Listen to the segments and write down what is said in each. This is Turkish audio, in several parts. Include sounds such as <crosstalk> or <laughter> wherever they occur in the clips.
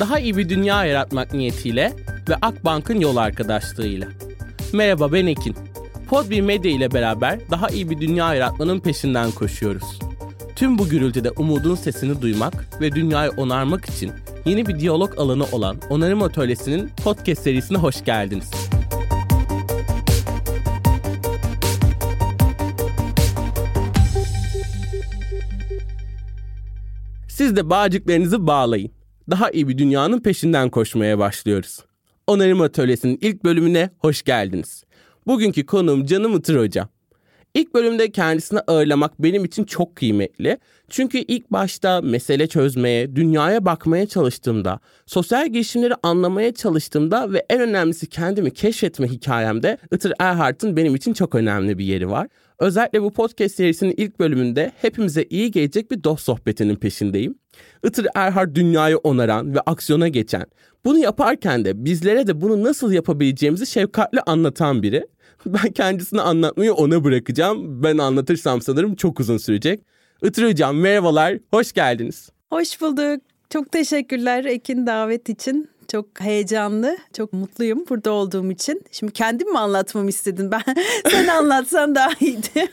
Daha iyi bir dünya yaratmak niyetiyle ve Akbank'ın yol arkadaşlığıyla. Merhaba ben Ekin. Podbi Medya ile beraber daha iyi bir dünya yaratmanın peşinden koşuyoruz. Tüm bu gürültüde umudun sesini duymak ve dünyayı onarmak için yeni bir diyalog alanı olan Onarım Atölyesi'nin podcast serisine hoş geldiniz. Siz de bağcıklarınızı bağlayın. Daha iyi bir dünyanın peşinden koşmaya başlıyoruz. Onarım Atölyesi'nin ilk bölümüne hoş geldiniz. Bugünkü konuğum Canım Itır Hocam. İlk bölümde kendisini ağırlamak benim için çok kıymetli. Çünkü ilk başta mesele çözmeye, dünyaya bakmaya çalıştığımda, sosyal gelişimleri anlamaya çalıştığımda ve en önemlisi kendimi keşfetme hikayemde Itır Erhard'ın benim için çok önemli bir yeri var. Özellikle bu podcast serisinin ilk bölümünde hepimize iyi gelecek bir dost sohbetinin peşindeyim. Itır Erhard dünyayı onaran ve aksiyona geçen, bunu yaparken de bizlere de bunu nasıl yapabileceğimizi şefkatle anlatan biri. Ben kendisini anlatmayı ona bırakacağım. Ben anlatırsam sanırım çok uzun sürecek. Itır Hocam merhabalar, hoş geldiniz. Hoş bulduk. Çok teşekkürler Ekin davet için. Çok heyecanlı, çok mutluyum burada olduğum için. Şimdi kendim mi anlatmamı istedin? Ben <laughs> sen anlatsan daha iyiydi.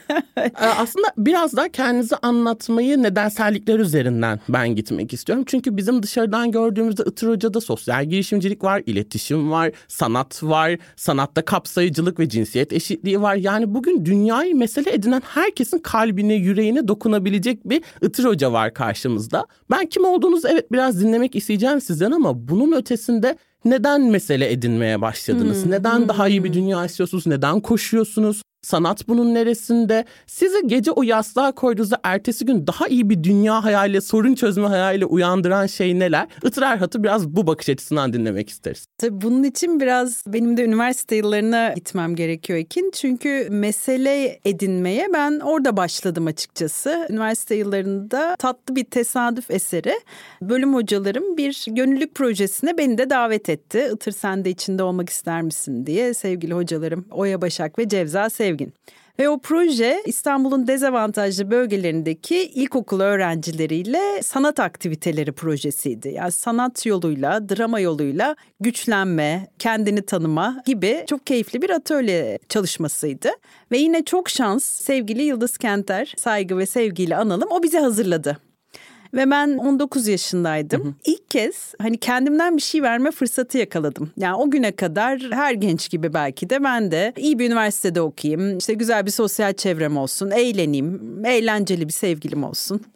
<laughs> Aslında biraz daha kendinizi anlatmayı nedensellikler üzerinden ben gitmek istiyorum. Çünkü bizim dışarıdan gördüğümüzde Itır Hoca'da sosyal girişimcilik var, iletişim var, sanat var, sanatta kapsayıcılık ve cinsiyet eşitliği var. Yani bugün dünyayı mesele edinen herkesin kalbine, yüreğine dokunabilecek bir Itır Hoca var karşımızda. Ben kim olduğunuzu evet biraz dinlemek isteyeceğim sizden ama bunun ötesi ötesinde neden mesele edinmeye başladınız? Hmm, neden hmm. daha iyi bir dünya istiyorsunuz? Neden koşuyorsunuz? Sanat bunun neresinde? Sizi gece o yastığa koyduğunuzda ertesi gün daha iyi bir dünya hayali, sorun çözme hayali uyandıran şey neler? Itır Erhat'ı biraz bu bakış açısından dinlemek isteriz. Tabii bunun için biraz benim de üniversite yıllarına gitmem gerekiyor Ekin. Çünkü mesele edinmeye ben orada başladım açıkçası. Üniversite yıllarında tatlı bir tesadüf eseri bölüm hocalarım bir gönüllülük projesine beni de davet etti. Itır sen de içinde olmak ister misin diye sevgili hocalarım Oya Başak ve Cevza Sevgi Sevgin. Ve o proje İstanbul'un dezavantajlı bölgelerindeki ilkokul öğrencileriyle sanat aktiviteleri projesiydi. Yani sanat yoluyla, drama yoluyla güçlenme, kendini tanıma gibi çok keyifli bir atölye çalışmasıydı. Ve yine çok şans sevgili Yıldız Kenter, saygı ve sevgiyle analım o bizi hazırladı. Ve ben 19 yaşındaydım. Hı hı. İlk kez hani kendimden bir şey verme fırsatı yakaladım. Yani o güne kadar her genç gibi belki de ben de iyi bir üniversitede okuyayım. işte güzel bir sosyal çevrem olsun. Eğleneyim. Eğlenceli bir sevgilim olsun. <laughs>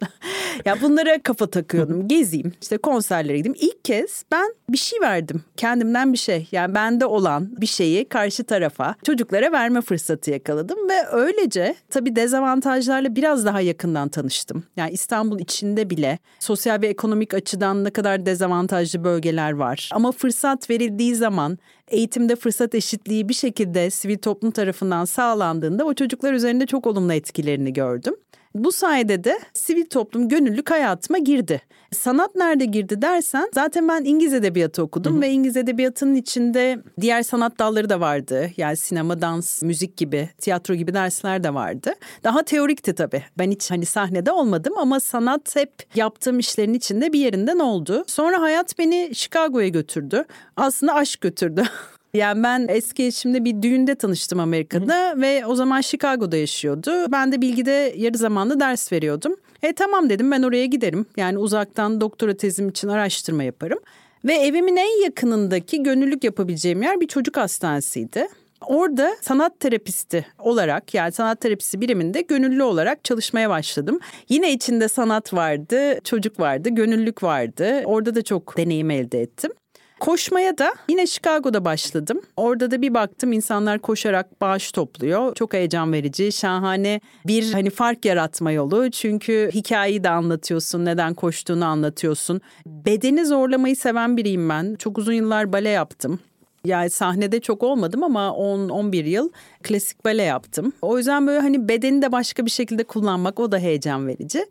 ya bunlara kafa takıyordum. Gezeyim. işte konserlere gideyim. İlk kez ben bir şey verdim. Kendimden bir şey. Yani bende olan bir şeyi karşı tarafa çocuklara verme fırsatı yakaladım ve öylece tabii dezavantajlarla biraz daha yakından tanıştım. Yani İstanbul içinde bile sosyal ve ekonomik açıdan ne kadar dezavantajlı bölgeler var. Ama fırsat verildiği zaman eğitimde fırsat eşitliği bir şekilde sivil toplum tarafından sağlandığında o çocuklar üzerinde çok olumlu etkilerini gördüm. Bu sayede de sivil toplum gönüllülük hayatıma girdi. Sanat nerede girdi dersen zaten ben İngiliz edebiyatı okudum hı hı. ve İngiliz edebiyatının içinde diğer sanat dalları da vardı. Yani sinema, dans, müzik gibi, tiyatro gibi dersler de vardı. Daha teorikti tabii. Ben hiç hani sahnede olmadım ama sanat hep yaptığım işlerin içinde bir yerinden oldu. Sonra hayat beni Chicago'ya götürdü. Aslında aşk götürdü. <laughs> Yani ben eski eşimle bir düğünde tanıştım Amerika'da Hı. ve o zaman Chicago'da yaşıyordu. Ben de bilgide yarı zamanlı ders veriyordum. E tamam dedim ben oraya giderim. Yani uzaktan doktora tezim için araştırma yaparım. Ve evimin en yakınındaki gönüllülük yapabileceğim yer bir çocuk hastanesiydi. Orada sanat terapisti olarak yani sanat terapisi biriminde gönüllü olarak çalışmaya başladım. Yine içinde sanat vardı, çocuk vardı, gönüllülük vardı. Orada da çok deneyim elde ettim. Koşmaya da yine Chicago'da başladım. Orada da bir baktım insanlar koşarak bağış topluyor. Çok heyecan verici, şahane bir hani fark yaratma yolu. Çünkü hikayeyi de anlatıyorsun, neden koştuğunu anlatıyorsun. Bedeni zorlamayı seven biriyim ben. Çok uzun yıllar bale yaptım. Yani sahnede çok olmadım ama 10-11 yıl klasik bale yaptım. O yüzden böyle hani bedeni de başka bir şekilde kullanmak o da heyecan verici.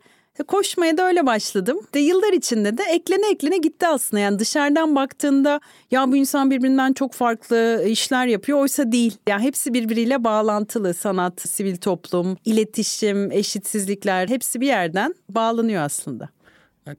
Koşmaya da öyle başladım. De yıllar içinde de eklene eklene gitti aslında. Yani dışarıdan baktığında ya bu insan birbirinden çok farklı işler yapıyor. Oysa değil. Yani hepsi birbiriyle bağlantılı. Sanat, sivil toplum, iletişim, eşitsizlikler hepsi bir yerden bağlanıyor aslında.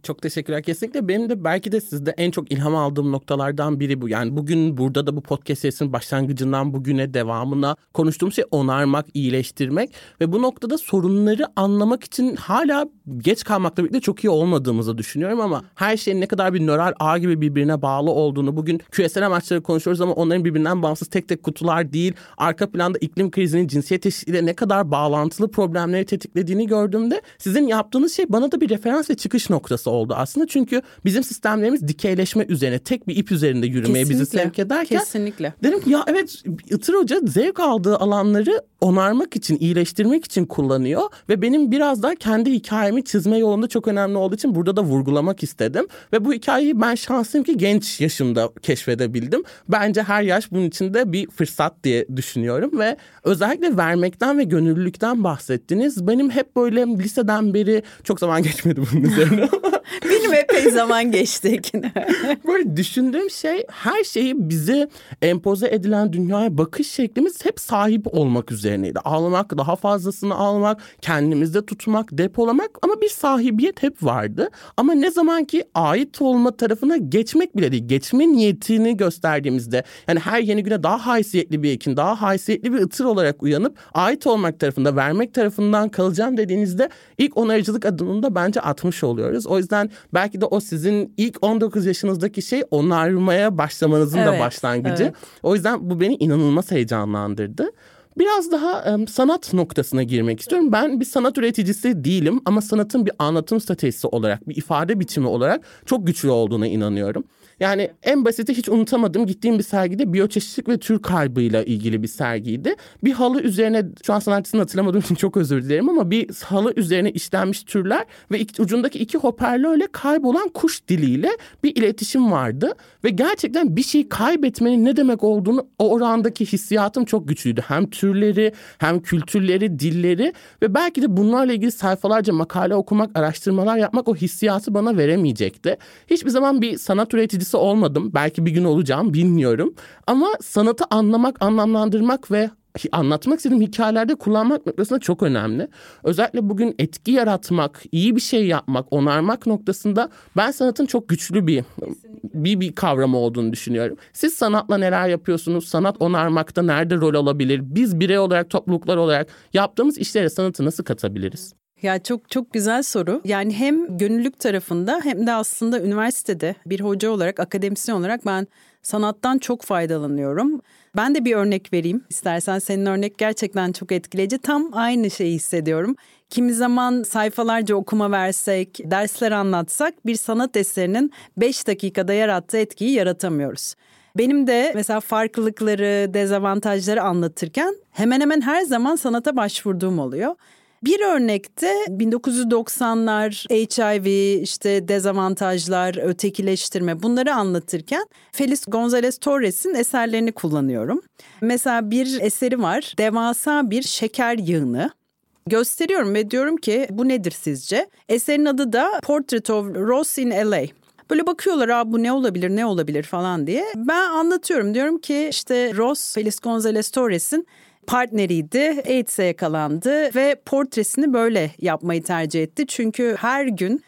Çok teşekkürler. Kesinlikle benim de belki de sizde en çok ilham aldığım noktalardan biri bu. Yani bugün burada da bu podcast serisinin başlangıcından bugüne devamına konuştuğum şey onarmak, iyileştirmek ve bu noktada sorunları anlamak için hala geç kalmakla birlikte çok iyi olmadığımızı düşünüyorum ama her şeyin ne kadar bir nöral ağ gibi birbirine bağlı olduğunu bugün küresel amaçları konuşuyoruz ama onların birbirinden bağımsız tek tek kutular değil. Arka planda iklim krizinin cinsiyet eşitliğiyle ne kadar bağlantılı problemleri tetiklediğini gördüğümde sizin yaptığınız şey bana da bir referans ve çıkış noktası oldu aslında. Çünkü bizim sistemlerimiz dikeyleşme üzerine tek bir ip üzerinde yürümeye Kesinlikle. bizi sevk ederken Kesinlikle. dedim ki ya evet Itır Hoca zevk aldığı alanları onarmak için, iyileştirmek için kullanıyor ve benim biraz daha kendi hikayemi çizme yolunda çok önemli olduğu için burada da vurgulamak istedim. Ve bu hikayeyi ben şanslıyım ki genç yaşımda keşfedebildim. Bence her yaş bunun için de bir fırsat diye düşünüyorum ve özellikle vermekten ve gönüllülükten bahsettiniz. Benim hep böyle liseden beri çok zaman <laughs> geçmedi bunun üzerine <laughs> Benim epey zaman geçti <laughs> böyle düşündüğüm şey her şeyi bize empoze edilen dünyaya bakış şeklimiz hep sahip olmak üzerineydi. Almak, daha fazlasını almak, kendimizde tutmak, depolamak ama bir sahibiyet hep vardı. Ama ne zaman ki ait olma tarafına geçmek bile değil, geçme niyetini gösterdiğimizde yani her yeni güne daha haysiyetli bir ekin, daha haysiyetli bir ıtır olarak uyanıp ait olmak tarafında, vermek tarafından kalacağım dediğinizde ilk onarıcılık adımını da bence atmış oluyoruz. O yüzden belki de o sizin ilk 19 yaşınızdaki şey onarmaya başlamanızın da Evet, başlangıcı. evet. O yüzden bu beni inanılmaz heyecanlandırdı. Biraz daha em, sanat noktasına girmek istiyorum. Ben bir sanat üreticisi değilim ama sanatın bir anlatım stratejisi olarak, bir ifade biçimi olarak çok güçlü olduğuna inanıyorum. Yani en basiti hiç unutamadım gittiğim bir sergide biyoçeşitlik ve tür kaybıyla ilgili bir sergiydi. Bir halı üzerine şu an sanatçısını hatırlamadığım için çok özür dilerim ama bir halı üzerine işlenmiş türler ve iki- ucundaki iki hoparlörle kaybolan kuş diliyle bir iletişim vardı. Ve gerçekten bir şeyi kaybetmenin ne demek olduğunu o orandaki hissiyatım çok güçlüydü. Hem türleri hem kültürleri, dilleri ve belki de bunlarla ilgili sayfalarca makale okumak, araştırmalar yapmak o hissiyatı bana veremeyecekti. Hiçbir zaman bir sanat üreticisi olmadım. Belki bir gün olacağım bilmiyorum. Ama sanatı anlamak, anlamlandırmak ve anlatmak istediğim hikayelerde kullanmak noktasında çok önemli. Özellikle bugün etki yaratmak, iyi bir şey yapmak, onarmak noktasında ben sanatın çok güçlü bir bir, bir kavramı olduğunu düşünüyorum. Siz sanatla neler yapıyorsunuz? Sanat onarmakta nerede rol alabilir? Biz birey olarak, topluluklar olarak yaptığımız işlere sanatı nasıl katabiliriz? Ya çok çok güzel soru. Yani hem gönüllülük tarafında hem de aslında üniversitede bir hoca olarak, akademisyen olarak ben sanattan çok faydalanıyorum. Ben de bir örnek vereyim. İstersen senin örnek gerçekten çok etkileyici. Tam aynı şeyi hissediyorum. Kimi zaman sayfalarca okuma versek, dersler anlatsak bir sanat eserinin 5 dakikada yarattığı etkiyi yaratamıyoruz. Benim de mesela farklılıkları, dezavantajları anlatırken hemen hemen her zaman sanata başvurduğum oluyor. Bir örnekte 1990'lar HIV, işte dezavantajlar, ötekileştirme bunları anlatırken Feliz González Torres'in eserlerini kullanıyorum. Mesela bir eseri var, devasa bir şeker yığını. Gösteriyorum ve diyorum ki bu nedir sizce? Eserin adı da Portrait of Ross in LA. Böyle bakıyorlar Aa, bu ne olabilir ne olabilir falan diye. Ben anlatıyorum diyorum ki işte Ross Feliz González Torres'in partneriydi. AIDS'e yakalandı ve portresini böyle yapmayı tercih etti. Çünkü her gün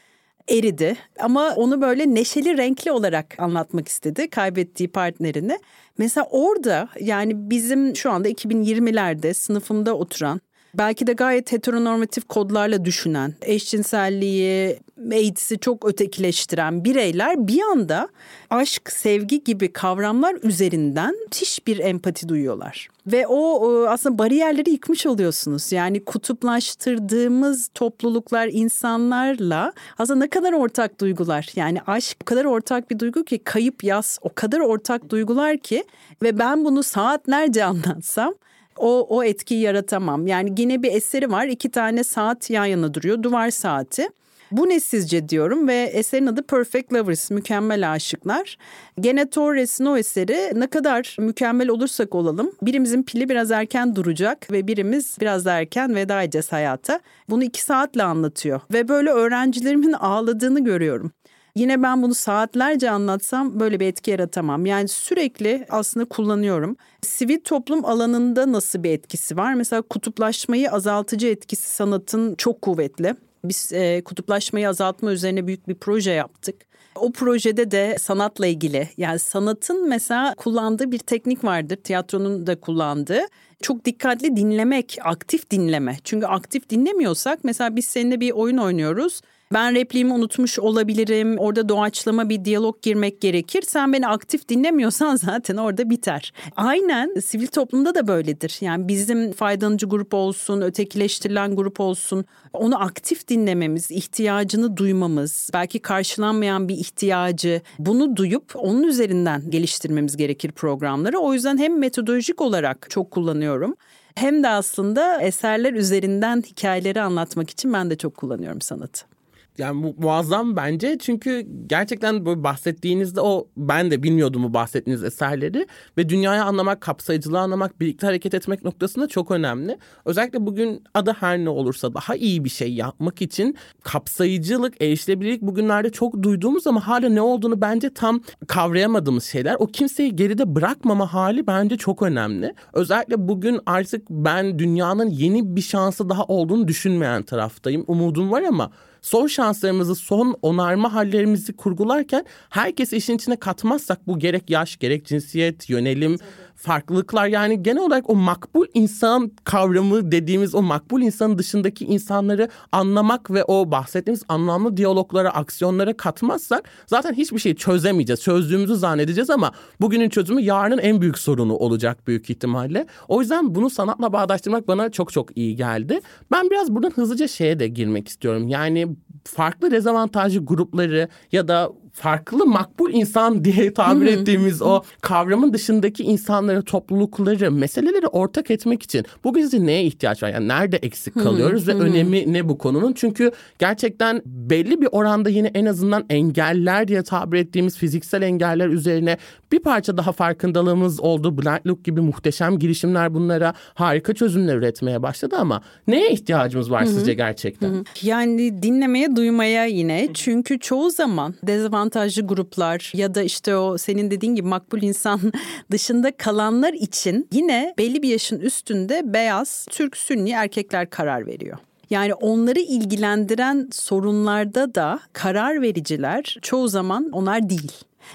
eridi ama onu böyle neşeli renkli olarak anlatmak istedi kaybettiği partnerini. Mesela orada yani bizim şu anda 2020'lerde sınıfımda oturan belki de gayet heteronormatif kodlarla düşünen, eşcinselliği, AIDS'i çok ötekileştiren bireyler bir anda aşk, sevgi gibi kavramlar üzerinden müthiş bir empati duyuyorlar. Ve o aslında bariyerleri yıkmış oluyorsunuz. Yani kutuplaştırdığımız topluluklar, insanlarla aslında ne kadar ortak duygular. Yani aşk o kadar ortak bir duygu ki kayıp yaz o kadar ortak duygular ki ve ben bunu saatlerce <laughs> anlatsam o, o etkiyi yaratamam. Yani yine bir eseri var. iki tane saat yan yana duruyor. Duvar saati. Bu ne sizce diyorum ve eserin adı Perfect Lovers, Mükemmel Aşıklar. Gene Torres'in o eseri ne kadar mükemmel olursak olalım birimizin pili biraz erken duracak ve birimiz biraz da erken veda edeceğiz hayata. Bunu iki saatle anlatıyor ve böyle öğrencilerimin ağladığını görüyorum. Yine ben bunu saatlerce anlatsam böyle bir etki yaratamam. Yani sürekli aslında kullanıyorum. Sivil toplum alanında nasıl bir etkisi var? Mesela kutuplaşmayı azaltıcı etkisi sanatın çok kuvvetli. Biz e, kutuplaşmayı azaltma üzerine büyük bir proje yaptık. O projede de sanatla ilgili yani sanatın mesela kullandığı bir teknik vardır. Tiyatronun da kullandığı. Çok dikkatli dinlemek, aktif dinleme. Çünkü aktif dinlemiyorsak mesela biz seninle bir oyun oynuyoruz. Ben repliğimi unutmuş olabilirim. Orada doğaçlama bir diyalog girmek gerekir. Sen beni aktif dinlemiyorsan <laughs> zaten orada biter. Aynen sivil toplumda da böyledir. Yani bizim faydalanıcı grup olsun, ötekileştirilen grup olsun. Onu aktif dinlememiz, ihtiyacını duymamız, belki karşılanmayan bir ihtiyacı bunu duyup onun üzerinden geliştirmemiz gerekir programları. O yüzden hem metodolojik olarak çok kullanıyorum hem de aslında eserler üzerinden hikayeleri anlatmak için ben de çok kullanıyorum sanatı yani mu- muazzam bence çünkü gerçekten böyle bahsettiğinizde o ben de bilmiyordum bu bahsettiğiniz eserleri ve dünyayı anlamak, kapsayıcılığı anlamak, birlikte hareket etmek noktasında çok önemli. Özellikle bugün adı her ne olursa daha iyi bir şey yapmak için kapsayıcılık, erişilebilirlik bugünlerde çok duyduğumuz ama hala ne olduğunu bence tam kavrayamadığımız şeyler. O kimseyi geride bırakmama hali bence çok önemli. Özellikle bugün artık ben dünyanın yeni bir şansı daha olduğunu düşünmeyen taraftayım. Umudum var ama son şanslarımızı, son onarma hallerimizi kurgularken herkes işin içine katmazsak bu gerek yaş, gerek cinsiyet, yönelim, farklılıklar yani genel olarak o makbul insan kavramı dediğimiz o makbul insanın dışındaki insanları anlamak ve o bahsettiğimiz anlamlı diyaloglara, aksiyonlara katmazsak zaten hiçbir şey çözemeyeceğiz. Çözdüğümüzü zannedeceğiz ama bugünün çözümü yarının en büyük sorunu olacak büyük ihtimalle. O yüzden bunu sanatla bağdaştırmak bana çok çok iyi geldi. Ben biraz buradan hızlıca şeye de girmek istiyorum. Yani farklı dezavantajlı grupları ya da farklı makbul insan diye <laughs> tabir ettiğimiz o kavramın dışındaki insanları, toplulukları, meseleleri ortak etmek için bugün size neye ihtiyaç var? Yani nerede eksik kalıyoruz ve önemi ne bu konunun? Çünkü gerçekten belli bir oranda yine en azından engeller diye tabir ettiğimiz fiziksel engeller üzerine bir parça daha farkındalığımız oldu. Blind Look gibi muhteşem girişimler bunlara harika çözümler üretmeye başladı ama neye ihtiyacımız var sizce gerçekten? Yani dinlemeye, duymaya yine. Çünkü çoğu zaman dezavantajlı gruplar ya da işte o senin dediğin gibi makbul insan <laughs> dışında kalanlar için yine belli bir yaşın üstünde beyaz Türk Sünni erkekler karar veriyor. Yani onları ilgilendiren sorunlarda da karar vericiler çoğu zaman onlar değil.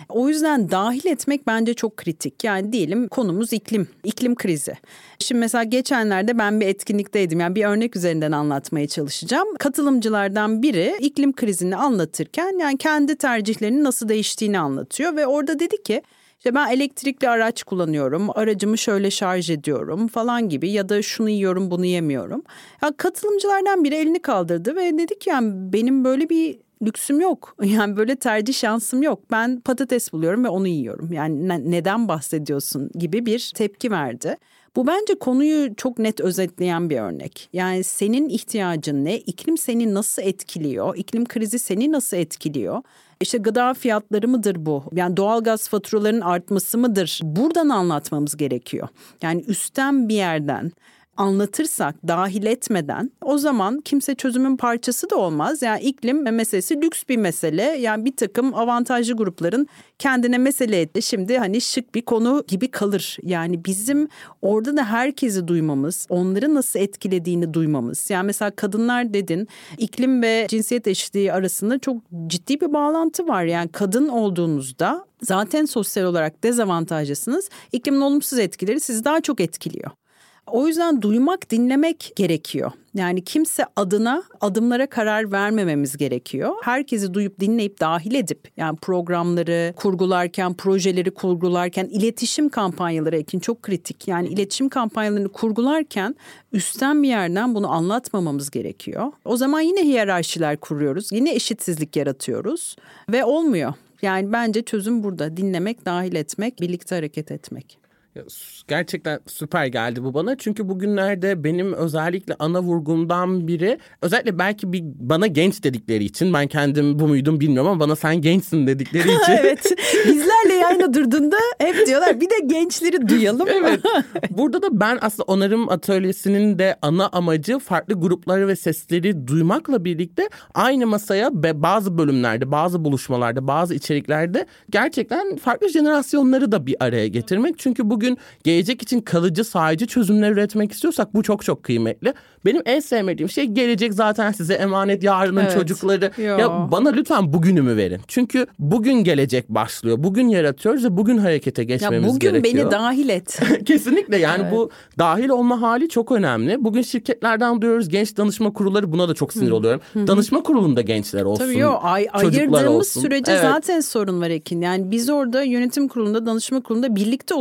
O yüzden dahil etmek bence çok kritik. Yani diyelim konumuz iklim, iklim krizi. Şimdi mesela geçenlerde ben bir etkinlikteydim. Yani bir örnek üzerinden anlatmaya çalışacağım. Katılımcılardan biri iklim krizini anlatırken yani kendi tercihlerinin nasıl değiştiğini anlatıyor ve orada dedi ki işte ben elektrikli araç kullanıyorum, aracımı şöyle şarj ediyorum falan gibi ya da şunu yiyorum bunu yemiyorum. Ya katılımcılardan biri elini kaldırdı ve dedi ki yani benim böyle bir lüksüm yok. <laughs> Yani böyle tercih şansım yok. Ben patates buluyorum ve onu yiyorum. Yani ne, neden bahsediyorsun gibi bir tepki verdi. Bu bence konuyu çok net özetleyen bir örnek. Yani senin ihtiyacın ne? İklim seni nasıl etkiliyor? İklim krizi seni nasıl etkiliyor? İşte gıda fiyatları mıdır bu? Yani doğalgaz faturalarının artması mıdır? Buradan anlatmamız gerekiyor. Yani üstten bir yerden anlatırsak dahil etmeden o zaman kimse çözümün parçası da olmaz. Yani iklim meselesi lüks bir mesele. Yani bir takım avantajlı grupların kendine mesele etti. Şimdi hani şık bir konu gibi kalır. Yani bizim orada da herkesi duymamız, onları nasıl etkilediğini duymamız. Yani mesela kadınlar dedin iklim ve cinsiyet eşitliği arasında çok ciddi bir bağlantı var. Yani kadın olduğunuzda zaten sosyal olarak dezavantajlısınız. İklimin olumsuz etkileri sizi daha çok etkiliyor. O yüzden duymak, dinlemek gerekiyor. Yani kimse adına adımlara karar vermememiz gerekiyor. Herkesi duyup dinleyip dahil edip yani programları kurgularken, projeleri kurgularken, iletişim kampanyaları Ekin çok kritik. Yani iletişim kampanyalarını kurgularken üstten bir yerden bunu anlatmamamız gerekiyor. O zaman yine hiyerarşiler kuruyoruz. Yine eşitsizlik yaratıyoruz ve olmuyor. Yani bence çözüm burada. Dinlemek, dahil etmek, birlikte hareket etmek. Gerçekten süper geldi bu bana. Çünkü bugünlerde benim özellikle ana vurgumdan biri özellikle belki bir bana genç dedikleri için ben kendim bu muydum bilmiyorum ama bana sen gençsin dedikleri <laughs> için. evet. Bizlerle yayına durduğunda hep diyorlar bir de gençleri duyalım. evet. <laughs> Burada da ben aslında onarım atölyesinin de ana amacı farklı grupları ve sesleri duymakla birlikte aynı masaya bazı bölümlerde, bazı buluşmalarda, bazı içeriklerde gerçekten farklı jenerasyonları da bir araya getirmek. Çünkü bugün bugün gelecek için kalıcı sadece çözümler üretmek istiyorsak bu çok çok kıymetli. Benim en sevmediğim şey gelecek zaten size emanet yarının Evet. çocukları. Yo. Ya bana lütfen bugünümü verin. Çünkü bugün gelecek başlıyor. Bugün yaratıyoruz ve bugün harekete Ya geçmemiz bugün gerekiyor. beni dahil et. <laughs> Kesinlikle yani bu dahil olma hali çok önemli. Bugün şirketlerden duyuyoruz genç danışma kurulları buna da çok sinir oluyorum. Danışma kurulunda gençler olsun. Tabii yo ay, ayırdığımız olsun. sürece Evet. zaten sorun var Ekin. Yani biz orada yönetim kurulunda, danışma kurulunda birlikte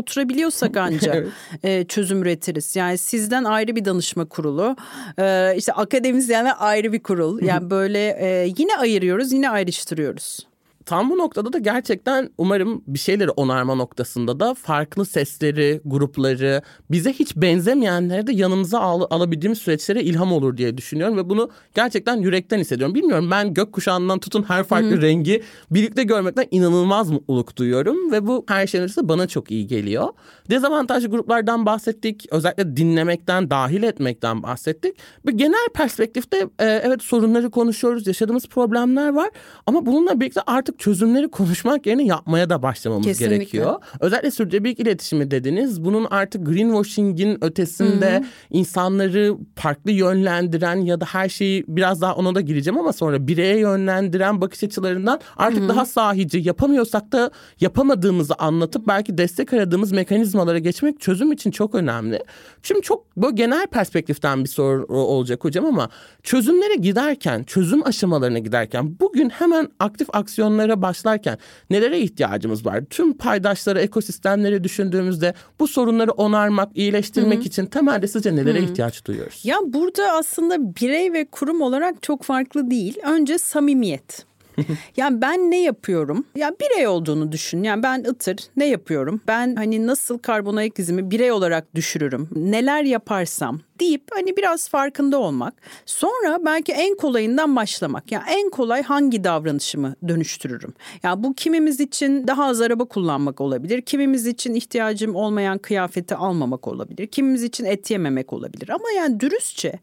oturabiliyorsak <laughs> ancak Evet. e, çözüm üretiriz. Yani sizden ayrı bir danışma kurulu, e, işte akademisyenler ayrı bir kurul. Yani böyle e, yine ayırıyoruz, yine ayrıştırıyoruz. Tam bu noktada da gerçekten umarım bir şeyleri onarma noktasında da farklı sesleri, grupları, bize hiç benzemeyenleri de yanımıza al, alabildiğimiz süreçlere ilham olur diye düşünüyorum ve bunu gerçekten yürekten hissediyorum. Bilmiyorum ben gökkuşağından tutun her farklı rengi birlikte görmekten inanılmaz mutluluk duyuyorum ve bu her şeyin ötesinde bana çok iyi geliyor. Dezavantajlı gruplardan bahsettik, özellikle dinlemekten, dahil etmekten bahsettik. Bir genel perspektifte e, evet sorunları konuşuyoruz, yaşadığımız problemler var ama bununla birlikte artık çözümleri konuşmak yerine yapmaya da başlamamız Kesinlikle. gerekiyor. Özellikle sürdürülebilirlik iletişimi dediniz. Bunun artık greenwashing'in ötesinde insanları farklı yönlendiren ya da her şeyi biraz daha ona da gireceğim ama sonra bireye yönlendiren bakış açılarından artık daha sahici yapamıyorsak da yapamadığımızı anlatıp belki destek aradığımız mekanizmalara geçmek çözüm için çok önemli. Şimdi çok böyle genel perspektiften bir soru olacak hocam ama çözümlere giderken, çözüm aşamalarına giderken bugün hemen aktif aksiyonlara başlarken nelere ihtiyacımız var? Tüm paydaşları, ekosistemleri düşündüğümüzde bu sorunları onarmak, iyileştirmek için temelde sizce nelere ihtiyaç duyuyoruz? Ya burada aslında birey ve kurum olarak çok farklı değil. Önce samimiyet. <laughs> yani ben ne yapıyorum? Ya birey olduğunu düşün. Yani ben ıtır ne yapıyorum? Ben hani nasıl karbon ayak izimi birey olarak düşürürüm? Neler yaparsam deyip hani biraz farkında olmak. Sonra belki en kolayından başlamak. Yani en kolay hangi davranışımı dönüştürürüm? Ya bu kimimiz için daha az araba kullanmak olabilir. Kimimiz için ihtiyacım olmayan kıyafeti almamak olabilir. Kimimiz için et yememek olabilir. Ama yani dürüstçe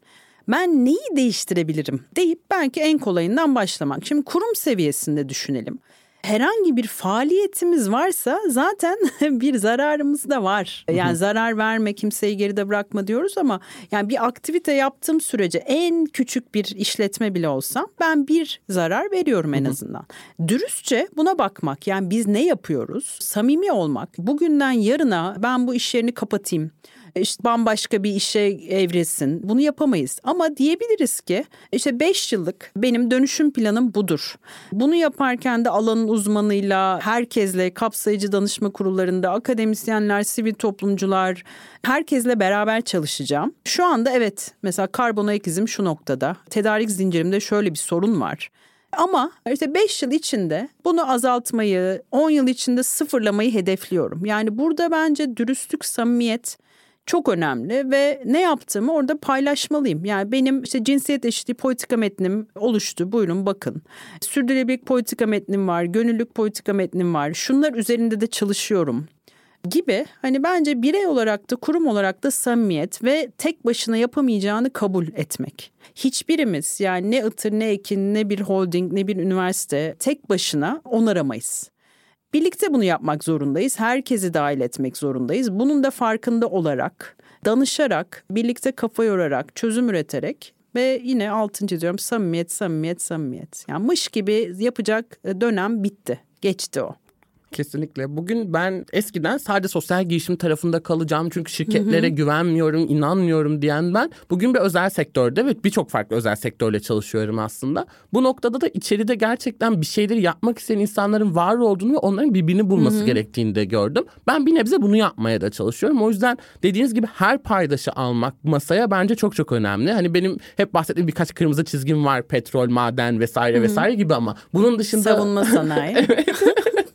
ben neyi değiştirebilirim deyip belki en kolayından başlamak. Şimdi kurum seviyesinde düşünelim. Herhangi bir faaliyetimiz varsa zaten <laughs> bir zararımız da var. Yani zarar verme, kimseyi geride bırakma diyoruz ama yani bir aktivite yaptığım sürece en küçük bir işletme bile olsam ben bir zarar veriyorum en azından. Dürüstçe buna bakmak yani biz ne yapıyoruz? Samimi olmak. Bugünden yarına ben bu iş yerini kapatayım işte bambaşka bir işe evrilsin. Bunu yapamayız. Ama diyebiliriz ki işte 5 yıllık benim dönüşüm planım budur. Bunu yaparken de alanın uzmanıyla, herkesle, kapsayıcı danışma kurullarında, akademisyenler, sivil toplumcular, herkesle beraber çalışacağım. Şu anda evet mesela karbon ayak izim şu noktada. Tedarik zincirimde şöyle bir sorun var. Ama işte 5 yıl içinde bunu azaltmayı, 10 yıl içinde sıfırlamayı hedefliyorum. Yani burada bence dürüstlük, samimiyet çok önemli ve ne yaptığımı orada paylaşmalıyım. Yani benim işte cinsiyet eşitliği politika metnim oluştu. Buyurun bakın. Sürdürülebilirlik politika metnim var, gönüllülük politika metnim var. Şunlar üzerinde de çalışıyorum gibi hani bence birey olarak da kurum olarak da samimiyet ve tek başına yapamayacağını kabul etmek. Hiçbirimiz yani ne Itır ne Ekin ne bir holding ne bir üniversite tek başına onaramayız. Birlikte bunu yapmak zorundayız. Herkesi dahil etmek zorundayız. Bunun da farkında olarak, danışarak, birlikte kafa yorarak, çözüm üreterek ve yine altıncı diyorum samimiyet, samimiyet, samimiyet. Yani mış gibi yapacak dönem bitti. Geçti o. Kesinlikle. Bugün ben eskiden sadece sosyal girişim tarafında kalacağım çünkü şirketlere güvenmiyorum, inanmıyorum diyen ben bugün bir özel sektörde ve birçok farklı özel sektörle çalışıyorum aslında. Bu noktada da içeride gerçekten bir şeyleri yapmak isteyen insanların var olduğunu ve onların birbirini bulması gerektiğini de gördüm. Ben bir nebze bunu yapmaya da çalışıyorum. O yüzden dediğiniz gibi her paydaşı almak masaya bence çok çok önemli. Hani benim hep bahsettiğim birkaç kırmızı çizgim var. Petrol, maden vesaire vesaire gibi ama bunun dışında... Savunma sanayi. <laughs> <laughs>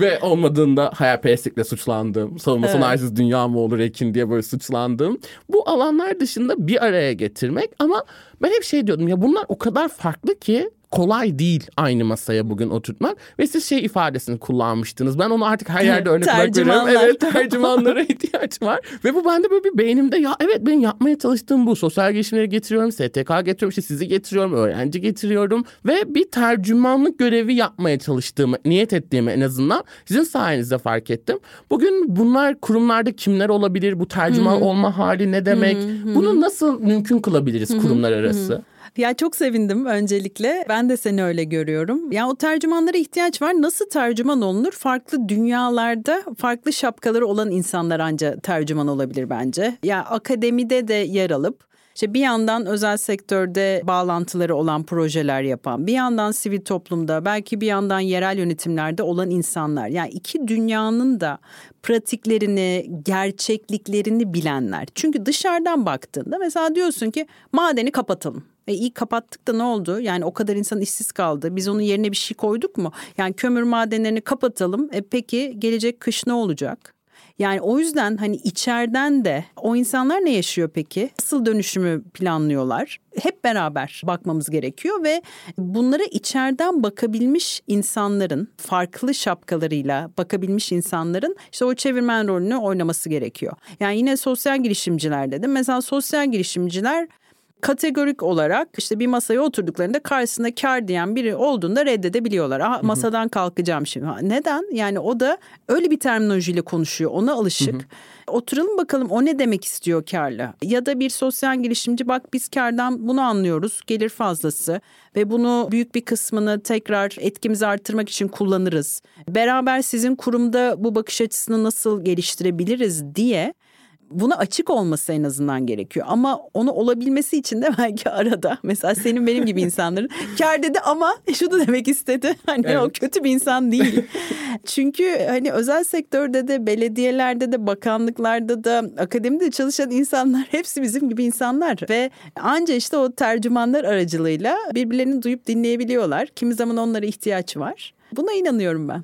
Ve olmadığında hayalperestlikle suçlandığım, savunma Evet. sanayisiz dünya mı olur Ekin diye böyle suçlandığım. Bu alanlar dışında bir araya getirmek ama ben hep şey diyordum ya bunlar o kadar farklı ki kolay değil aynı masaya bugün oturtmak. Ve siz şey ifadesini kullanmıştınız. Ben onu artık her yerde örnek olarak görüyorum. Evet tercümanlara <laughs> ihtiyaç var. Ve bu bende böyle bir beynimde ya evet benim yapmaya çalıştığım bu. Sosyal gelişimleri getiriyorum, STK getiriyorum, işte sizi getiriyorum, öğrenci getiriyorum. Ve bir tercümanlık görevi yapmaya çalıştığımı, niyet ettiğimi en azından sizin sayenizde fark ettim. Bugün bunlar kurumlarda kimler olabilir? Bu tercüman hmm. olma hali ne demek? Hmm. Bunu nasıl mümkün kılabiliriz kurumlar arası? Hmm. Ya çok sevindim öncelikle. Ben de seni öyle görüyorum. Ya o tercümanlara ihtiyaç var. Nasıl tercüman olunur? Farklı dünyalarda farklı şapkaları olan insanlar anca tercüman olabilir bence. Ya akademide de yer alıp işte bir yandan özel sektörde bağlantıları olan projeler yapan, bir yandan sivil toplumda, belki bir yandan yerel yönetimlerde olan insanlar. Yani iki dünyanın da pratiklerini, gerçekliklerini bilenler. Çünkü dışarıdan baktığında mesela diyorsun ki madeni kapatalım. E iyi kapattık da ne oldu? Yani o kadar insan işsiz kaldı. Biz onun yerine bir şey koyduk mu? Yani kömür madenlerini kapatalım. E peki gelecek kış ne olacak? Yani o yüzden hani içeriden de o insanlar ne yaşıyor peki? Nasıl dönüşümü planlıyorlar? Hep beraber bakmamız gerekiyor ve bunlara içeriden bakabilmiş insanların farklı şapkalarıyla bakabilmiş insanların işte o çevirmen rolünü oynaması gerekiyor. Yani yine sosyal girişimciler dedim. Mesela sosyal girişimciler kategorik olarak işte bir masaya oturduklarında karşısında kar diyen biri olduğunda reddedebiliyorlar. Aha, masadan kalkacağım şimdi. Neden? Yani o da öyle bir terminolojiyle konuşuyor. Ona alışık. Hı hı. Oturalım bakalım o ne demek istiyor karla. Ya da bir sosyal girişimci bak biz kardan bunu anlıyoruz. Gelir fazlası ve bunu büyük bir kısmını tekrar etkimizi arttırmak için kullanırız. Beraber sizin kurumda bu bakış açısını nasıl geliştirebiliriz diye buna açık olması en azından gerekiyor. Ama onu olabilmesi için de belki arada mesela senin benim gibi insanların <laughs> kar dedi ama şunu demek istedi. <laughs> Hani evet. o kötü bir insan değil. Çünkü hani özel sektörde de belediyelerde de bakanlıklarda da akademide çalışan insanlar <laughs> hepsi bizim gibi insanlar ve anca işte o tercümanlar aracılığıyla birbirlerini duyup dinleyebiliyorlar. Kimi zaman onlara ihtiyaç var. Buna inanıyorum ben.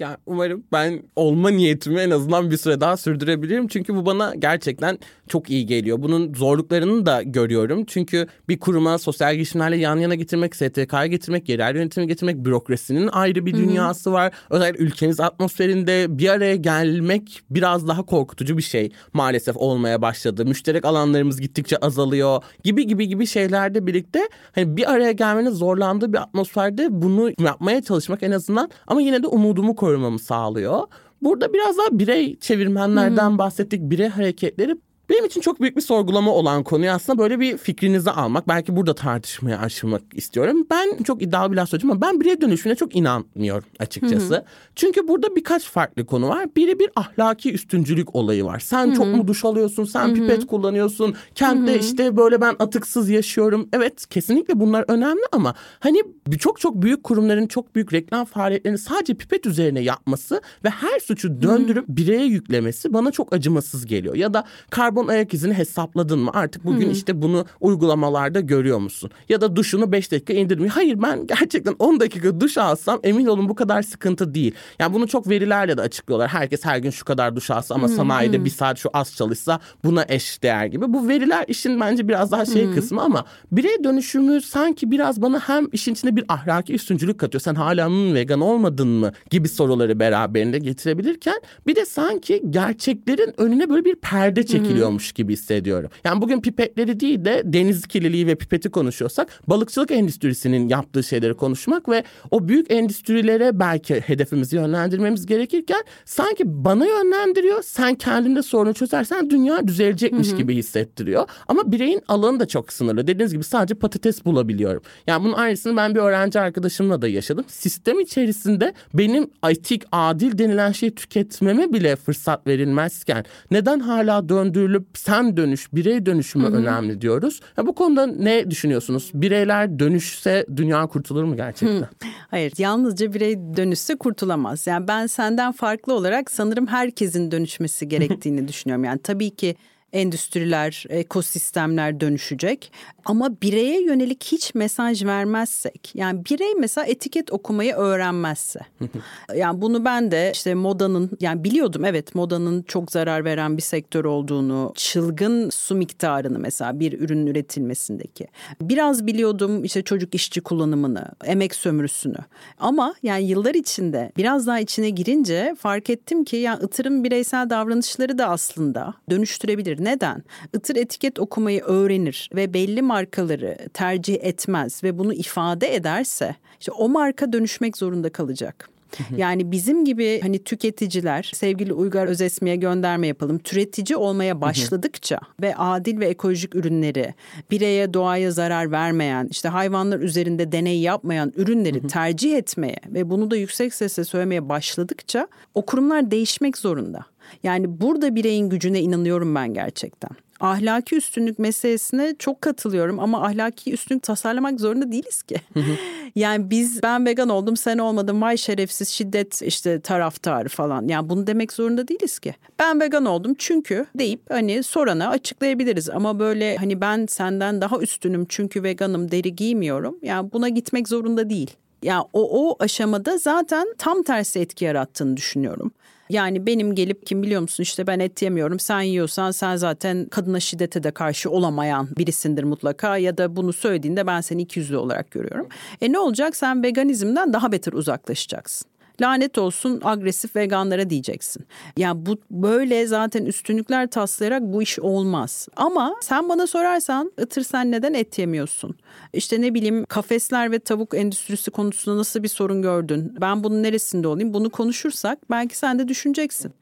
Yani umarım ben olma niyetimi en azından bir süre daha sürdürebilirim. Çünkü bu bana gerçekten çok iyi geliyor. Bunun zorluklarını da görüyorum. Çünkü bir kuruma sosyal girişimlerle yan yana getirmek, STK'ya getirmek, yerel yönetimi getirmek, bürokrasinin ayrı bir dünyası var. Özellikle ülkeniz atmosferinde bir araya gelmek biraz daha korkutucu bir şey maalesef olmaya başladı. Müşterek alanlarımız gittikçe azalıyor gibi gibi gibi şeylerde birlikte hani bir araya gelmenin zorlandığı bir atmosferde bunu yapmaya çalışmak en azından ama yine de umudumu korumamı sağlıyor. Burada biraz daha birey çevirmenlerden hmm. bahsettik. Birey hareketleri benim için çok büyük bir sorgulama olan konuyu aslında böyle bir fikrinizi almak. Belki burada tartışmaya açmak istiyorum. Ben çok iddialı bir laf söyleyeceğim ama ben birey dönüşümüne çok inanmıyorum açıkçası. Hı hı. Çünkü burada birkaç farklı konu var. Biri bir ahlaki üstüncülük olayı var. Sen hı hı. çok mu duş alıyorsun? Sen hı hı. pipet kullanıyorsun. Kentte hı hı. işte böyle ben atıksız yaşıyorum. Evet kesinlikle bunlar önemli ama hani çok çok büyük kurumların çok büyük reklam faaliyetlerini sadece pipet üzerine yapması ve her suçu döndürüp hı hı. bireye yüklemesi bana çok acımasız geliyor. Ya da karbon karbon ayak izini hesapladın mı? Artık bugün hmm. işte bunu uygulamalarda görüyor musun? Ya da duşunu 5 dakika indirmiyor. Hayır ben gerçekten 10 dakika duş alsam emin olun bu kadar sıkıntı değil. Yani bunu çok verilerle de açıklıyorlar. Herkes her gün şu kadar duş alsa ama hmm. sanayide hmm. bir saat şu az çalışsa buna eş değer gibi. Bu veriler işin bence biraz daha şey hmm. kısmı ama birey dönüşümü sanki biraz bana hem işin içinde bir ahlaki üstüncülük katıyor. Sen hala mı vegan olmadın mı gibi soruları beraberinde getirebilirken bir de sanki gerçeklerin önüne böyle bir perde çekiliyor konuşuyormuş gibi hissediyorum. Yani bugün pipetleri değil de deniz kirliliği ve pipeti konuşuyorsak balıkçılık endüstrisinin yaptığı şeyleri konuşmak ve o büyük endüstrilere belki hedefimizi yönlendirmemiz gerekirken sanki bana yönlendiriyor. Sen kendinde sorunu çözersen dünya düzelecekmiş hı hı. gibi hissettiriyor. Ama bireyin alanı da çok sınırlı. Dediğiniz gibi sadece patates bulabiliyorum. Yani bunun aynısını ben bir öğrenci arkadaşımla da yaşadım. Sistem içerisinde benim etik, adil denilen şeyi tüketmeme bile fırsat verilmezken neden hala döndürülüp sen dönüş, birey dönüşümü Hı-hı. önemli diyoruz. Ya bu konuda ne düşünüyorsunuz? Bireyler dönüşse dünya kurtulur mu gerçekten? Hı. Hayır, yalnızca birey dönüşse kurtulamaz. Yani ben senden farklı olarak sanırım herkesin dönüşmesi gerektiğini <laughs> düşünüyorum. Yani tabii ki endüstriler, ekosistemler dönüşecek. Ama bireye yönelik hiç mesaj vermezsek, yani birey mesela etiket okumayı öğrenmezse. <laughs> yani bunu ben de işte modanın, yani biliyordum evet modanın çok zarar veren bir sektör olduğunu, çılgın su miktarını mesela bir ürünün üretilmesindeki. Biraz biliyordum işte çocuk işçi kullanımını, emek sömürüsünü. Ama yani yıllar içinde biraz daha içine girince fark ettim ki yani ıtırın bireysel davranışları da aslında dönüştürebilir. Neden? Itır etiket okumayı öğrenir ve belli markaları tercih etmez ve bunu ifade ederse işte o marka dönüşmek zorunda kalacak. Yani bizim gibi hani tüketiciler sevgili Uygar Özesmi'ye gönderme yapalım. Türetici olmaya başladıkça ve adil ve ekolojik ürünleri bireye doğaya zarar vermeyen işte hayvanlar üzerinde deney yapmayan ürünleri tercih etmeye ve bunu da yüksek sesle söylemeye başladıkça o kurumlar değişmek zorunda. Yani burada bireyin gücüne inanıyorum ben gerçekten ahlaki üstünlük meselesine çok katılıyorum ama ahlaki üstünlük tasarlamak zorunda değiliz ki. <laughs> yani biz ben vegan oldum sen olmadın vay şerefsiz şiddet işte taraftarı falan. Yani bunu demek zorunda değiliz ki. Ben vegan oldum çünkü deyip hani sorana açıklayabiliriz ama böyle hani ben senden daha üstünüm çünkü veganım deri giymiyorum. Yani buna gitmek zorunda değil. Yani o, o aşamada zaten tam tersi etki yarattığını düşünüyorum. Yani benim gelip kim biliyor musun? İşte ben et yemiyorum. Sen yiyorsan sen zaten kadına şiddete de karşı olamayan birisindir mutlaka. Ya da bunu söylediğinde ben seni ikiyüzlü olarak görüyorum. E ne olacak? Sen veganizmden daha beter uzaklaşacaksın lanet olsun agresif veganlara diyeceksin. Yani bu böyle zaten üstünlükler taslayarak bu iş olmaz. Ama sen bana sorarsan ıtır sen neden et yemiyorsun? İşte ne bileyim kafesler ve tavuk endüstrisi konusunda nasıl bir sorun gördün? Ben bunun neresinde olayım? Bunu konuşursak belki sen de düşüneceksin.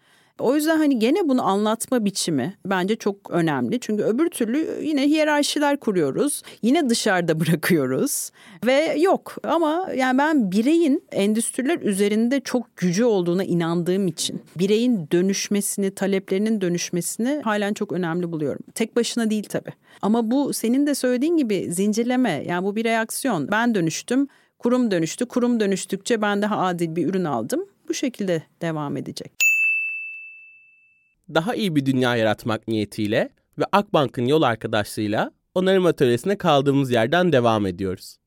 O yüzden hani gene bunu anlatma biçimi bence çok önemli. Çünkü öbür türlü yine hiyerarşiler kuruyoruz. Yine dışarıda <laughs> bırakıyoruz. Ve yok ama yani ben bireyin endüstriler üzerinde çok gücü olduğuna inandığım için bireyin dönüşmesini, taleplerinin dönüşmesini halen çok önemli buluyorum. Tek başına değil tabii. Ama bu senin de söylediğin gibi zincirleme yani bu bir reaksiyon. Ben dönüştüm, kurum dönüştü. Kurum dönüştükçe ben daha adil bir ürün aldım. Bu şekilde devam edecek daha iyi bir dünya yaratmak niyetiyle ve Akbank'ın yol arkadaşlığıyla onarım atölyesine kaldığımız yerden devam ediyoruz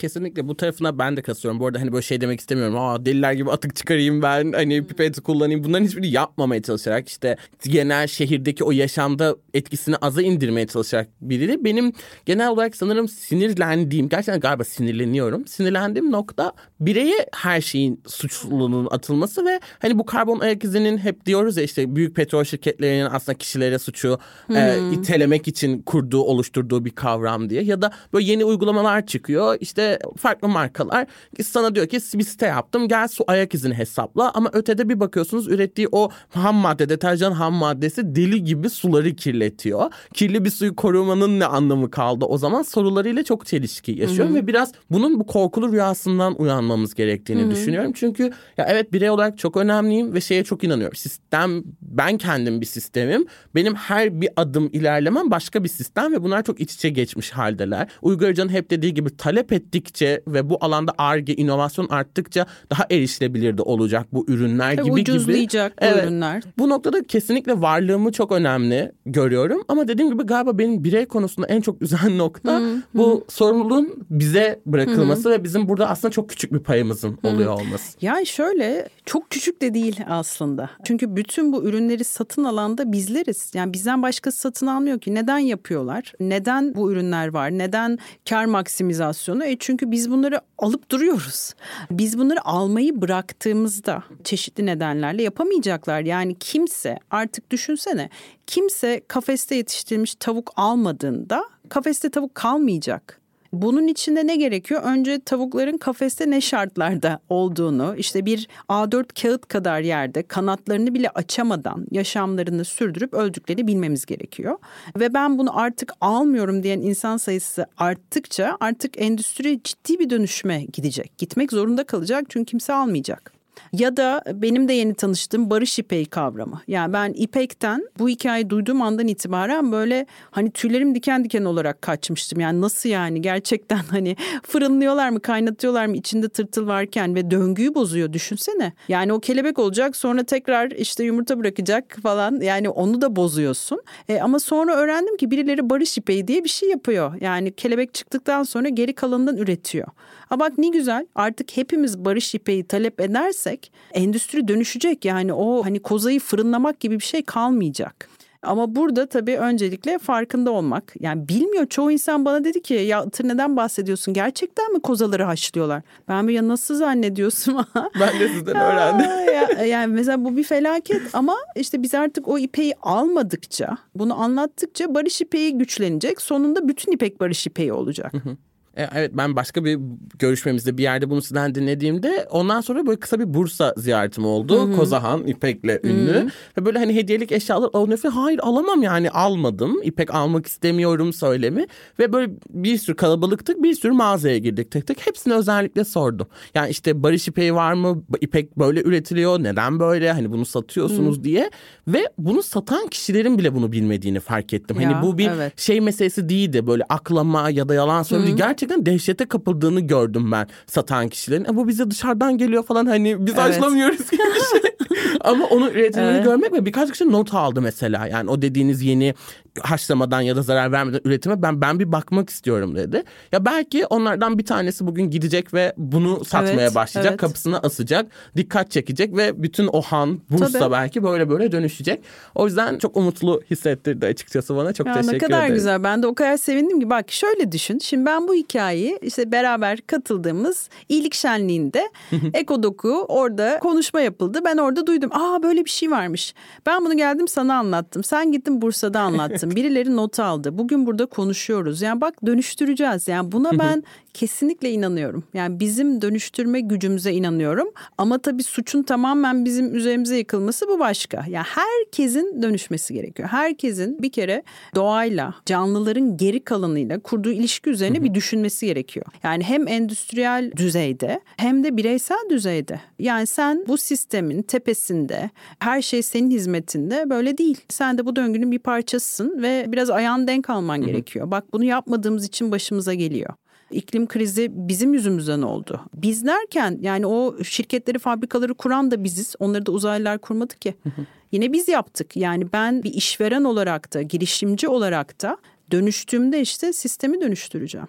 kesinlikle bu tarafına ben de kasıyorum. Bu arada hani böyle şey demek istemiyorum. Aa deliler gibi atık çıkarayım ben hani pipeti kullanayım. Bunların hiçbirini yapmamaya çalışarak işte genel şehirdeki o yaşamda etkisini aza indirmeye çalışarak biri. Benim genel olarak sanırım sinirlendiğim gerçekten galiba sinirleniyorum. Sinirlendiğim nokta bireye her şeyin suçluluğunun atılması ve hani bu karbon ayak izinin hep diyoruz ya işte büyük petrol şirketlerinin aslında kişilere suçu hmm. e, itelemek için kurduğu oluşturduğu bir kavram diye ya da böyle yeni uygulamalar çıkıyor işte farklı markalar sana diyor ki bir site yaptım gel su ayak izini hesapla ama ötede bir bakıyorsunuz ürettiği o ham madde deterjan ham maddesi deli gibi suları kirletiyor. Kirli bir suyu korumanın ne anlamı kaldı o zaman sorularıyla çok çelişki yaşıyorum ve biraz bunun bu korkulu rüyasından uyanmamız gerektiğini Hı-hı. düşünüyorum. Çünkü ya evet birey olarak çok önemliyim ve şeye çok inanıyorum. Sistem ben kendim bir sistemim. Benim her bir adım ilerlemem başka bir sistem ve bunlar çok iç içe geçmiş haldeler. Uygar Hoca'nın hep dediği gibi talep geliştikçe ve bu alanda ARGE inovasyon arttıkça daha erişilebilir de olacak bu ürünler Tabii gibi ucuzlayacak gibi. bu evet, ürünler. Bu noktada kesinlikle varlığımı çok önemli görüyorum ama dediğim gibi galiba benim birey konusunda en çok <laughs> üzen nokta hmm, bu hmm. sorumluluğun bize bırakılması hmm. ve bizim burada aslında çok küçük bir payımızın hmm. oluyor olması. Yani şöyle çok küçük de değil aslında. Çünkü bütün bu ürünleri satın alan da bizleriz. Yani bizden başkası satın almıyor ki. Neden yapıyorlar? Neden bu ürünler var? Neden kar maksimizasyonu? E çünkü biz bunları alıp duruyoruz. Biz bunları almayı bıraktığımızda çeşitli nedenlerle yapamayacaklar. Yani kimse artık düşünsene kimse kafeste yetiştirilmiş tavuk almadığında kafeste tavuk kalmayacak. Bunun içinde ne gerekiyor? Önce tavukların kafeste ne şartlarda olduğunu, işte bir A4 kağıt kadar yerde kanatlarını bile açamadan yaşamlarını sürdürüp öldüklerini bilmemiz gerekiyor. Ve ben bunu artık almıyorum diyen insan sayısı arttıkça artık endüstri ciddi bir dönüşme gidecek. Gitmek zorunda kalacak çünkü kimse almayacak. Ya da benim de yeni tanıştığım barış ipeği kavramı. Yani ben ipekten bu hikayeyi duyduğum andan itibaren böyle hani tüylerim diken diken olarak kaçmıştım. Yani nasıl yani gerçekten <laughs> hani fırınlıyorlar mı kaynatıyorlar mı içinde tırtıl varken ve döngüyü bozuyor düşünsene. Yani o kelebek olacak sonra tekrar işte yumurta bırakacak falan yani onu da bozuyorsun. E, ama sonra öğrendim ki birileri barış ipeği diye bir şey yapıyor. Yani kelebek çıktıktan sonra geri kalanından üretiyor. Ha bak ne güzel artık hepimiz barış ipeği talep edersek endüstri dönüşecek. Yani o hani kozayı fırınlamak gibi bir şey kalmayacak. Ama burada tabii öncelikle farkında olmak. Yani bilmiyor çoğu insan bana dedi ki ya tır neden bahsediyorsun? Gerçekten mi kozaları haşlıyorlar? Ben bir ya nasıl zannediyorsun? <laughs> ben de sizden öğrendim. ya, yani mesela bu bir felaket ama işte biz artık o ipeyi almadıkça, bunu anlattıkça barış ipeği güçlenecek. Sonunda bütün ipek barış ipeği olacak. E, evet ben başka bir görüşmemizde bir yerde bunu sizden dinlediğimde ondan sonra böyle kısa bir Bursa ziyaretim oldu. Hı-hı. Kozahan İpek'le ünlü. Hı-hı. Ve böyle hani hediyelik eşyalar nefes hayır alamam yani almadım. İpek almak istemiyorum söylemi. Ve böyle bir sürü kalabalıktık bir sürü mağazaya girdik tek tek. Hepsini özellikle sordum. Yani işte Barış İpek'i var mı? İpek böyle üretiliyor. Neden böyle? Hani bunu satıyorsunuz Hı-hı. diye. Ve bunu satan kişilerin bile bunu bilmediğini fark ettim. Hani ya, bu bir evet. şey meselesi değildi. Böyle aklama ya da yalan söyledi. Gerçekten gerçekten dehşete kapıldığını gördüm ben satan kişilerin. E bu bize dışarıdan geliyor falan hani biz evet. açlamıyoruz gibi bir şey. <laughs> Ama onu üretimini evet. görmek ve birkaç kişi not aldı mesela. Yani o dediğiniz yeni haşlamadan ya da zarar vermeden üretime ben ben bir bakmak istiyorum dedi. Ya belki onlardan bir tanesi bugün gidecek ve bunu satmaya evet, başlayacak, evet. kapısına asacak, dikkat çekecek ve bütün o han, Bursa Tabii. belki böyle böyle dönüşecek. O yüzden çok umutlu hissettirdi açıkçası bana. Çok ya teşekkür ederim. Ne kadar ederim. güzel. Ben de o kadar sevindim ki bak şöyle düşün. Şimdi ben bu hikayeyi işte beraber katıldığımız iyilik şenliğinde <laughs> Ekodoku orada konuşma yapıldı. Ben orada duydum. Aa böyle bir şey varmış. Ben bunu geldim sana anlattım. Sen gittin Bursa'da anlattın. <laughs> Birileri not aldı. Bugün burada konuşuyoruz. Yani bak dönüştüreceğiz. Yani buna <laughs> ben kesinlikle inanıyorum. Yani bizim dönüştürme gücümüze inanıyorum. Ama tabii suçun tamamen bizim üzerimize yıkılması bu başka. Yani herkesin dönüşmesi gerekiyor. Herkesin bir kere doğayla, canlıların geri kalanıyla kurduğu ilişki üzerine bir düşünmesi gerekiyor. Yani hem endüstriyel düzeyde hem de bireysel düzeyde. Yani sen bu sistemin tepesinde, her şey senin hizmetinde böyle değil. Sen de bu döngünün bir parçasısın ve biraz ayağın denk alman gerekiyor. Bak bunu yapmadığımız için başımıza geliyor iklim krizi bizim yüzümüzden oldu. Biz derken yani o şirketleri, fabrikaları kuran da biziz. Onları da uzaylılar kurmadı ki. Yine biz yaptık. Yani ben bir işveren olarak da, girişimci olarak da dönüştüğümde işte sistemi dönüştüreceğim.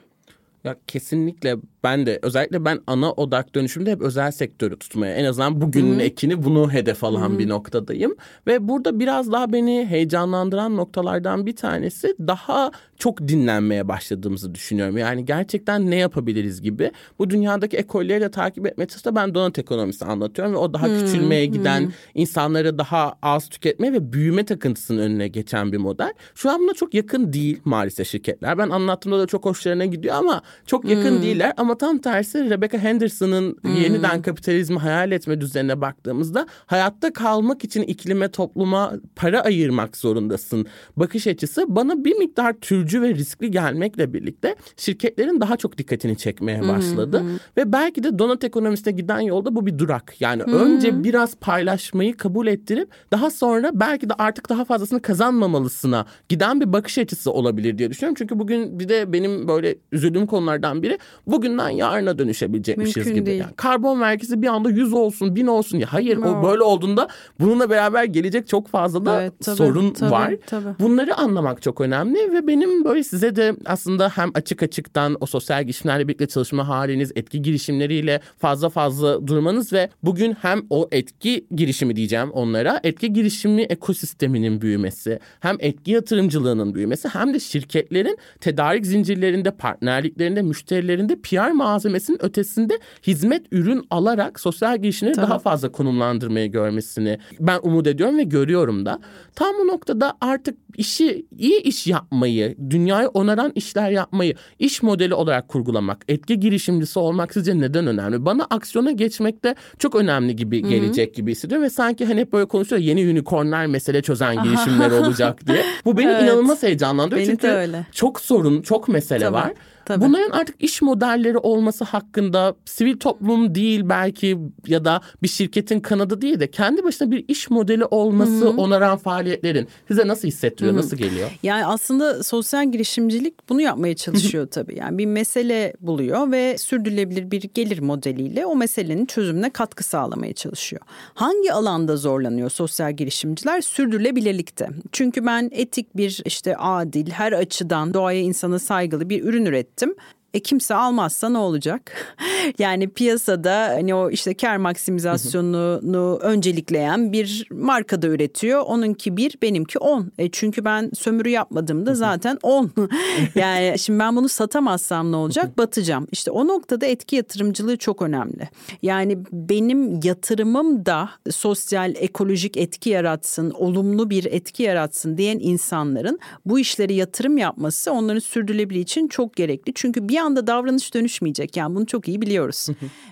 Ya kesinlikle ben de özellikle ben ana odak dönüşümde hep özel sektörü tutmaya en azından bugünün Hı-hı. ekini bunu hedef alan Hı-hı. bir noktadayım. Ve burada biraz daha beni heyecanlandıran noktalardan bir tanesi daha çok dinlenmeye başladığımızı düşünüyorum. Yani gerçekten ne yapabiliriz gibi. Bu dünyadaki ekolleri de takip etmeye çalıştığımda ben donat ekonomisi anlatıyorum ve o daha Hı-hı. küçülmeye giden Hı-hı. insanları daha az tüketmeye ve büyüme takıntısının önüne geçen bir model. Şu an buna çok yakın değil maalesef şirketler. Ben anlattığımda da çok hoşlarına gidiyor ama çok yakın Hı-hı. değiller. Ama tam tersi Rebecca Henderson'ın hmm. yeniden kapitalizmi hayal etme düzenine baktığımızda hayatta kalmak için iklime topluma para ayırmak zorundasın bakış açısı bana bir miktar türcü ve riskli gelmekle birlikte şirketlerin daha çok dikkatini çekmeye başladı. Hmm. Ve belki de donat ekonomisine giden yolda bu bir durak. Yani hmm. önce biraz paylaşmayı kabul ettirip daha sonra belki de artık daha fazlasını kazanmamalısına giden bir bakış açısı olabilir diye düşünüyorum. Çünkü bugün bir de benim böyle üzüldüğüm konulardan biri bugün bugünden yarına dönüşebilecekmişiz Mümkün gibi. Değil. Yani karbon vergisi bir anda 100 olsun 1000 olsun ya hayır no. o böyle olduğunda bununla beraber gelecek çok fazla da evet, tabii, sorun tabii, var. Tabii. Bunları anlamak çok önemli ve benim böyle size de aslında hem açık açıktan o sosyal girişimlerle birlikte çalışma haliniz, etki girişimleriyle fazla fazla durmanız ve bugün hem o etki girişimi diyeceğim onlara, etki girişimi ekosisteminin büyümesi, hem etki yatırımcılığının büyümesi hem de şirketlerin tedarik zincirlerinde, partnerliklerinde, müşterilerinde PR PR malzemesinin ötesinde hizmet ürün alarak sosyal girişimleri daha fazla konumlandırmayı görmesini ben umut ediyorum ve görüyorum da. Tam bu noktada artık işi iyi iş yapmayı, dünyayı onaran işler yapmayı iş modeli olarak kurgulamak, etki girişimcisi olmak sizce neden önemli? Bana aksiyona geçmekte çok önemli gibi gelecek Hı-hı. gibi hissediyor ve sanki hani hep böyle konuşuyor yeni unicornlar mesele çözen <laughs> girişimler olacak diye. Bu beni evet. inanılmaz heyecanlandırıyor beni çünkü öyle. çok sorun, çok mesele Tabii. var. Tabii. Bunların artık iş modelleri olması hakkında sivil toplum değil belki ya da bir şirketin kanadı değil de kendi başına bir iş modeli olması Hı-hı. onaran faaliyetlerin size nasıl hissettiriyor, Hı-hı. nasıl geliyor? Yani aslında sosyal girişimcilik bunu yapmaya çalışıyor tabii. Yani bir mesele buluyor ve sürdürülebilir bir gelir modeliyle o meselenin çözümüne katkı sağlamaya çalışıyor. Hangi alanda zorlanıyor sosyal girişimciler? Sürdürülebilirlikte. Çünkü ben etik bir işte adil, her açıdan doğaya insana saygılı bir ürün ürettim. system. E kimse almazsa ne olacak? <laughs> yani piyasada hani o işte kar maksimizasyonunu öncelikleyen bir markada üretiyor. Onunki bir, benimki on. E çünkü ben sömürü yapmadığımda zaten on. <laughs> yani şimdi ben bunu satamazsam ne olacak? Batacağım. İşte o noktada etki yatırımcılığı çok önemli. Yani benim yatırımım da sosyal, ekolojik etki yaratsın, olumlu bir etki yaratsın diyen insanların bu işleri yatırım yapması onların sürdürülebilir için çok gerekli. Çünkü bir anda davranış dönüşmeyecek. Yani bunu çok iyi biliyoruz.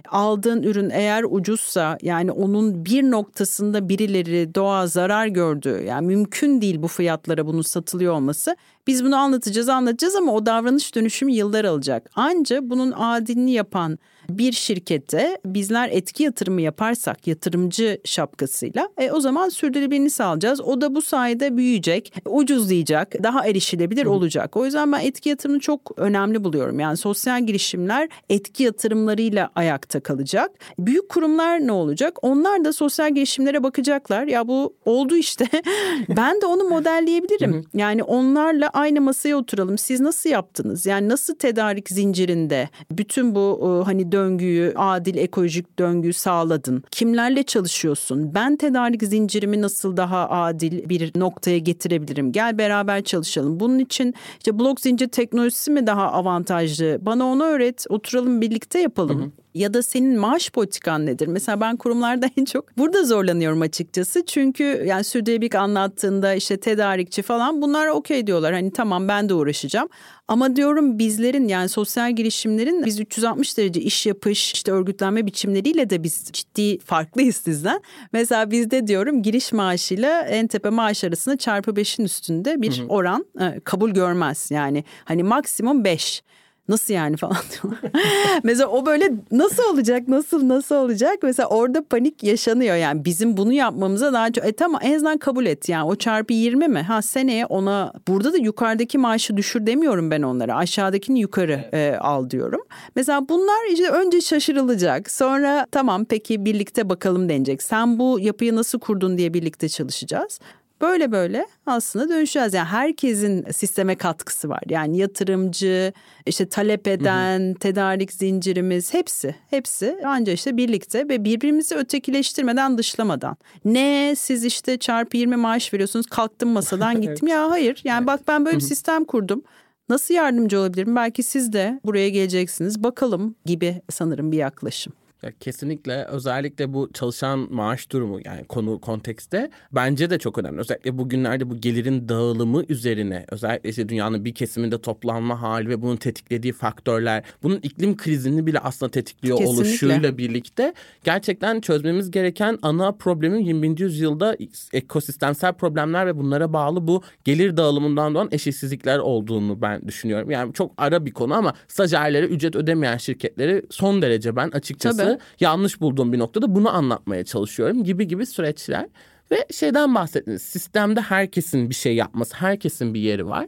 Aldığın ürün eğer ucuzsa yani onun bir noktasında birileri doğa zarar gördü. Yani mümkün değil bu fiyatlara bunun satılıyor olması. Biz bunu anlatacağız anlatacağız ama o davranış dönüşümü yıllar alacak. Anca bunun adilini yapan bir şirkete bizler etki yatırımı yaparsak yatırımcı şapkasıyla e, o zaman sürdürülebilirliğini sağlayacağız. O da bu sayede büyüyecek, ucuzlayacak, daha erişilebilir Hı. olacak. O yüzden ben etki yatırımını çok önemli buluyorum. Yani sosyal girişimler etki yatırımlarıyla ayakta kalacak. Büyük kurumlar ne olacak? Onlar da sosyal girişimlere bakacaklar. Ya bu oldu işte. <laughs> ben de onu modelleyebilirim. yani onlarla aynı masaya oturalım. Siz nasıl yaptınız? Yani nasıl tedarik zincirinde bütün bu hani döngüyü, adil ekolojik döngüyü sağladın? Kimlerle çalışıyorsun? Ben tedarik zincirimi nasıl daha adil bir noktaya getirebilirim? Gel beraber çalışalım. Bunun için işte blok zincir teknolojisi mi daha avantajlı? Bana onu öğret. Oturalım birlikte yapalım. Hı hı ya da senin maaş politikan nedir? Mesela ben kurumlarda <laughs> en çok burada zorlanıyorum açıkçası. Çünkü yani sürdürülebilirlik anlattığında işte tedarikçi falan bunlar okey diyorlar. Hani tamam ben de uğraşacağım. Ama diyorum bizlerin yani sosyal girişimlerin biz 360 derece iş yapış işte örgütlenme biçimleriyle de biz ciddi farklıyız sizden. Mesela bizde diyorum giriş maaşıyla en tepe maaş arasında çarpı beşin üstünde bir oran e, kabul görmez. Yani hani maksimum beş nasıl yani falan diyorlar. <laughs> Mesela o böyle nasıl olacak nasıl nasıl olacak? Mesela orada panik yaşanıyor. Yani bizim bunu yapmamıza daha çok e tamam en azından kabul et. Yani o çarpı 20 mi? Ha seneye ona burada da yukarıdaki maaşı düşür demiyorum ben onlara. Aşağıdakini yukarı e, al diyorum. Mesela bunlar işte önce şaşırılacak sonra tamam peki birlikte bakalım denecek. Sen bu yapıyı nasıl kurdun diye birlikte çalışacağız. Böyle böyle aslında dönüşeceğiz. Yani herkesin sisteme katkısı var. Yani yatırımcı, işte talep eden, hı hı. tedarik zincirimiz hepsi, hepsi ancak işte birlikte ve birbirimizi ötekileştirmeden, dışlamadan. Ne siz işte çarpı 20 maaş veriyorsunuz, kalktım masadan <laughs> gittim. evet. Ya hayır. Yani evet. bak ben böyle bir sistem kurdum. Nasıl yardımcı olabilirim? Belki siz de buraya geleceksiniz. Bakalım gibi sanırım bir yaklaşım. Ya kesinlikle özellikle bu çalışan maaş durumu yani konu kontekste bence de çok önemli. Özellikle bugünlerde bu gelirin dağılımı üzerine özellikle işte dünyanın bir kesiminde toplanma hali ve bunun tetiklediği faktörler bunun iklim krizini bile aslında tetikliyor kesinlikle. oluşuyla birlikte gerçekten çözmemiz gereken ana problemin 21. yüzyılda ekosistemsel problemler ve bunlara bağlı bu gelir dağılımından doğan eşitsizlikler olduğunu ben düşünüyorum. Yani çok ara bir konu ama stajyerlere ücret ödemeyen şirketleri son derece ben açıkçası Tabii yanlış bulduğum bir noktada bunu anlatmaya çalışıyorum gibi gibi süreçler. Ve şeyden bahsettiniz sistemde herkesin bir şey yapması, herkesin bir yeri var.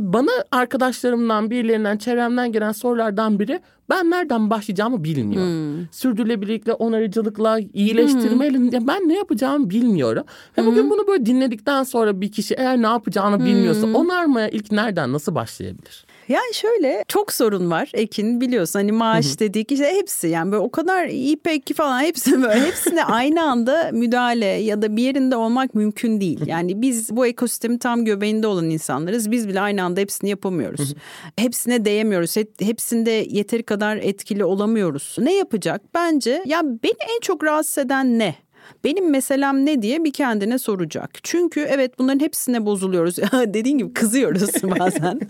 Bana arkadaşlarımdan, birilerinden, çevremden gelen sorulardan biri ben nereden başlayacağımı bilmiyorum. Hmm. Sürdürülebilirlikle, onarıcılıkla, iyileştirmeyle hmm. ben ne yapacağımı bilmiyorum. Ve hmm. bugün bunu böyle dinledikten sonra bir kişi eğer ne yapacağını bilmiyorsa hmm. onarmaya ilk nereden nasıl başlayabilir? Yani şöyle çok sorun var Ekin biliyorsun hani maaş dedik işte hepsi yani böyle o kadar iyi peki falan hepsi <laughs> böyle hepsine aynı anda müdahale ya da bir yerinde olmak mümkün değil. Yani biz bu ekosistemin tam göbeğinde olan insanlarız. Biz bile aynı anda hepsini yapamıyoruz. Hepsine değemiyoruz. Hepsinde yeteri kadar etkili olamıyoruz. Ne yapacak? Bence ya beni en çok rahatsız eden ne? Benim meselem ne diye bir kendine soracak. Çünkü evet bunların hepsine bozuluyoruz. <laughs> Dediğin gibi kızıyoruz <laughs> bazen.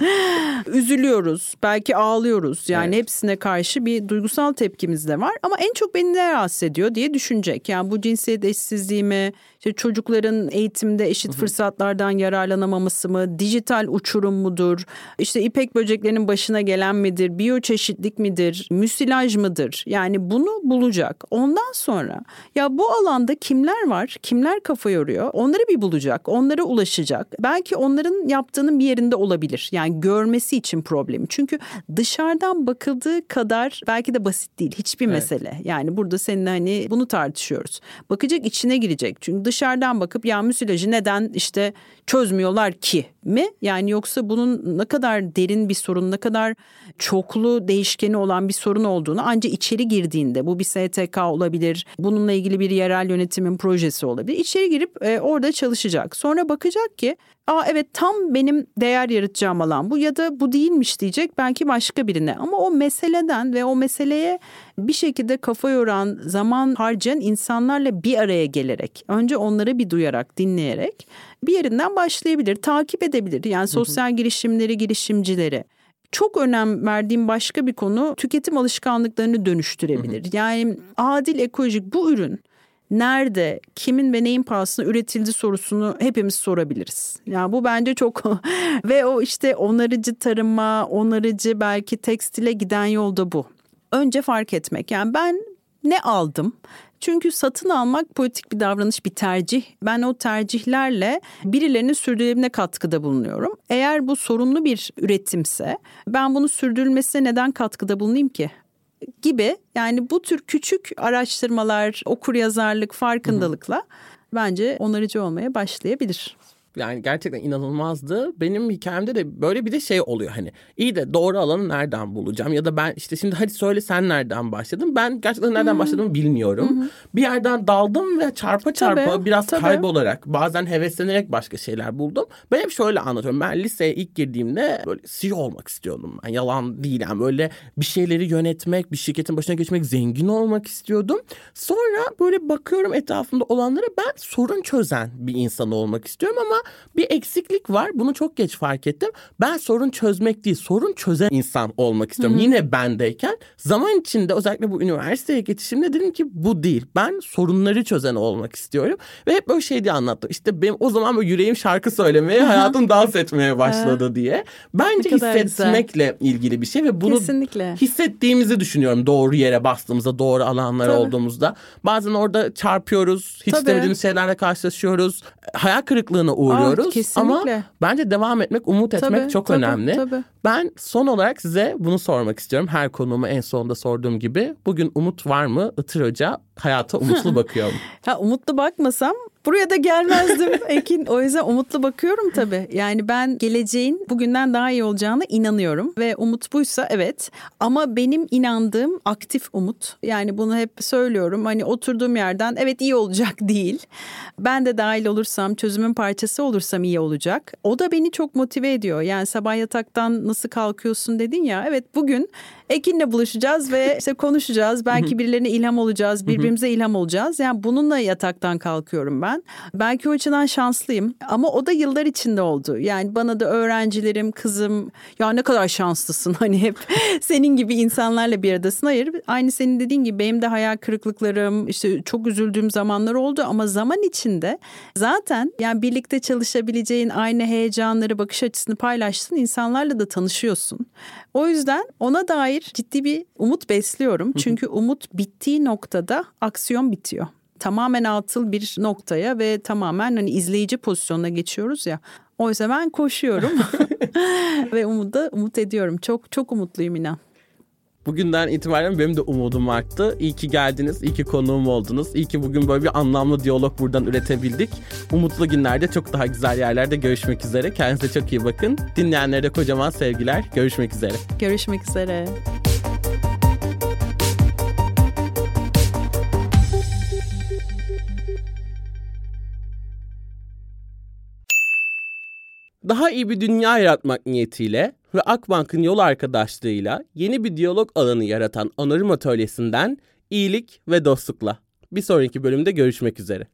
Üzülüyoruz, belki ağlıyoruz. Yani evet. hepsine karşı bir duygusal tepkimiz de var. Ama en çok beni ne rahatsız ediyor diye düşünecek. Yani bu cinsiyet eşsizliği mi, işte çocukların eğitimde eşit fırsatlardan yararlanamaması mı, dijital uçurum mudur, işte ipek böceklerinin başına gelen midir, biyoçeşitlik midir, müsilaj mıdır? Yani bunu bulacak. Ondan sonra ya bu alanda kimler var, kimler kafa yoruyor onları bir bulacak, onlara ulaşacak. Belki onların yaptığının bir yerinde olabilir. Yani görmesi için problemi. Çünkü dışarıdan bakıldığı kadar belki de basit değil hiçbir evet. mesele. Yani burada seninle hani bunu tartışıyoruz. Bakacak içine girecek. Çünkü dışarıdan bakıp ya müsilajı neden işte çözmüyorlar ki mi? Yani yoksa bunun ne kadar derin bir sorun, ne kadar çoklu değişkeni olan bir sorun olduğunu ancak içeri girdiğinde bu bir STK olabilir, bununla ilgili bir yerel yönetimin projesi olabilir. İçeri girip e, orada çalışacak. Sonra bakacak ki Aa evet tam benim değer yaratacağım alan bu ya da bu değilmiş diyecek belki başka birine. Ama o meseleden ve o meseleye bir şekilde kafa yoran, zaman harcayan insanlarla bir araya gelerek, önce onları bir duyarak, dinleyerek bir yerinden başlayabilir, takip edebilir. Yani sosyal girişimleri, girişimcileri. Çok önem verdiğim başka bir konu tüketim alışkanlıklarını dönüştürebilir. Hı hı. Yani adil ekolojik bu ürün nerede, kimin ve neyin pahasına üretildi sorusunu hepimiz sorabiliriz. Yani bu bence çok <laughs> ve o işte onarıcı tarıma, onarıcı belki tekstile giden yolda bu. Önce fark etmek. Yani ben ne aldım? Çünkü satın almak politik bir davranış, bir tercih. Ben o tercihlerle birilerinin sürdürülebilirliğine katkıda bulunuyorum. Eğer bu sorunlu bir üretimse ben bunu sürdürülmesine neden katkıda bulunayım ki? Gibi. Yani bu tür küçük araştırmalar, okur yazarlık, farkındalıkla bence onarıcı olmaya başlayabilir yani gerçekten inanılmazdı. Benim hikayemde de böyle bir de şey oluyor hani iyi de doğru alanı nereden bulacağım ya da ben işte şimdi hadi söyle sen nereden başladın. Ben gerçekten nereden başladığımı bilmiyorum. Hı hı. Bir yerden daldım ve çarpa çarpa tabii, biraz tabii. kaybolarak bazen heveslenerek başka şeyler buldum. Ben hep şöyle anlatıyorum. Ben liseye ilk girdiğimde böyle CEO olmak istiyordum. Ben yalan değil yani böyle bir şeyleri yönetmek, bir şirketin başına geçmek, zengin olmak istiyordum. Sonra böyle bakıyorum etrafımda olanlara ben sorun çözen bir insan olmak istiyorum ama bir eksiklik var. Bunu çok geç fark ettim. Ben sorun çözmek değil, sorun çözen insan olmak istiyorum. Hı-hı. Yine bendeyken zaman içinde özellikle bu üniversiteye geçişimde dedim ki bu değil. Ben sorunları çözen olmak istiyorum. Ve hep böyle şey diye anlattım. İşte benim o zaman böyle yüreğim şarkı söylemeye, hayatım dans etmeye başladı diye. Bence hissetmekle güzel. ilgili bir şey ve bunu Kesinlikle. hissettiğimizi düşünüyorum doğru yere bastığımızda, doğru alanlara Tabii. olduğumuzda. Bazen orada çarpıyoruz, hiç Tabii. istemediğimiz şeylerle karşılaşıyoruz. Hayal kırıklığına uğruyoruz uğruyoruz. Ah, kesinlikle. Ama bence devam etmek, umut etmek tabii, çok tabii, önemli. Tabii. Ben son olarak size bunu sormak istiyorum. Her konumu en sonunda sorduğum gibi. Bugün umut var mı? Itır Hoca hayata <laughs> umutlu bakıyor mu? ha, umutlu bakmasam buraya da gelmezdim <laughs> Ekin. O yüzden umutlu bakıyorum tabii. Yani ben geleceğin bugünden daha iyi olacağına inanıyorum. Ve umut buysa evet. Ama benim inandığım aktif umut. Yani bunu hep söylüyorum. Hani oturduğum yerden evet iyi olacak <laughs> değil. Ben de dahil olursam, çözümün parçası olursam iyi olacak. O da beni çok motive ediyor. Yani sabah yataktan nasıl kalkıyorsun dedin ya. Evet bugün Ekin'le buluşacağız ve <laughs> işte konuşacağız. Belki birilerine ilham olacağız, birbirimize ilham olacağız. Yani bununla yataktan kalkıyorum ben. Belki o açıdan şanslıyım ama o da yıllar içinde oldu. Yani bana da öğrencilerim, kızım ya ne kadar şanslısın <laughs> hani hep senin gibi insanlarla bir aradasın. Hayır aynı senin dediğin gibi benim de hayal kırıklıklarım, işte çok üzüldüğüm zamanlar oldu ama zaman içinde zaten yani birlikte çalışabileceğin aynı heyecanları, bakış açısını paylaştığın insanlarla da tanışıyorsun. O yüzden ona dair ciddi bir umut besliyorum. Çünkü umut bittiği noktada aksiyon bitiyor. Tamamen atıl bir noktaya ve tamamen hani izleyici pozisyonuna geçiyoruz ya. Oysa ben koşuyorum <laughs> <laughs> ve umuda umut ediyorum. Çok çok umutluyum inan. Bugünden itibaren benim de umudum arttı. İyi ki geldiniz, iyi ki konuğum oldunuz. İyi ki bugün böyle bir anlamlı diyalog buradan üretebildik. Umutlu günlerde çok daha güzel yerlerde görüşmek üzere. Kendinize çok iyi bakın. Dinleyenlere de kocaman sevgiler. Görüşmek üzere. Görüşmek üzere. Daha iyi bir dünya yaratmak niyetiyle ve Akbank'ın yol arkadaşlığıyla yeni bir diyalog alanı yaratan Onarım Atölyesi'nden iyilik ve dostlukla. Bir sonraki bölümde görüşmek üzere.